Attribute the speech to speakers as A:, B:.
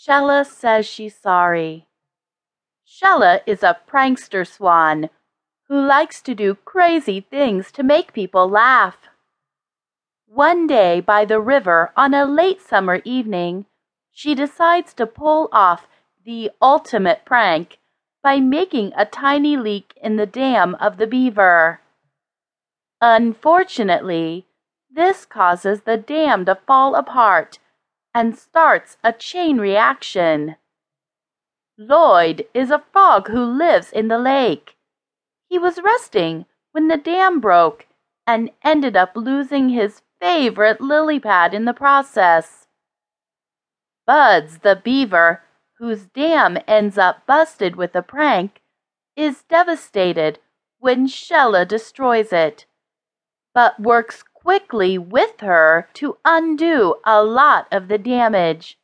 A: Shella says she's sorry. Shella is a prankster swan who likes to do crazy things to make people laugh. One day by the river on a late summer evening, she decides to pull off the ultimate prank by making a tiny leak in the dam of the beaver. Unfortunately, this causes the dam to fall apart and starts a chain reaction. Lloyd is a frog who lives in the lake. He was resting when the dam broke and ended up losing his favorite lily pad in the process. Buds the beaver, whose dam ends up busted with a prank, is devastated when Shella destroys it, but works quickly with her to undo a lot of the damage.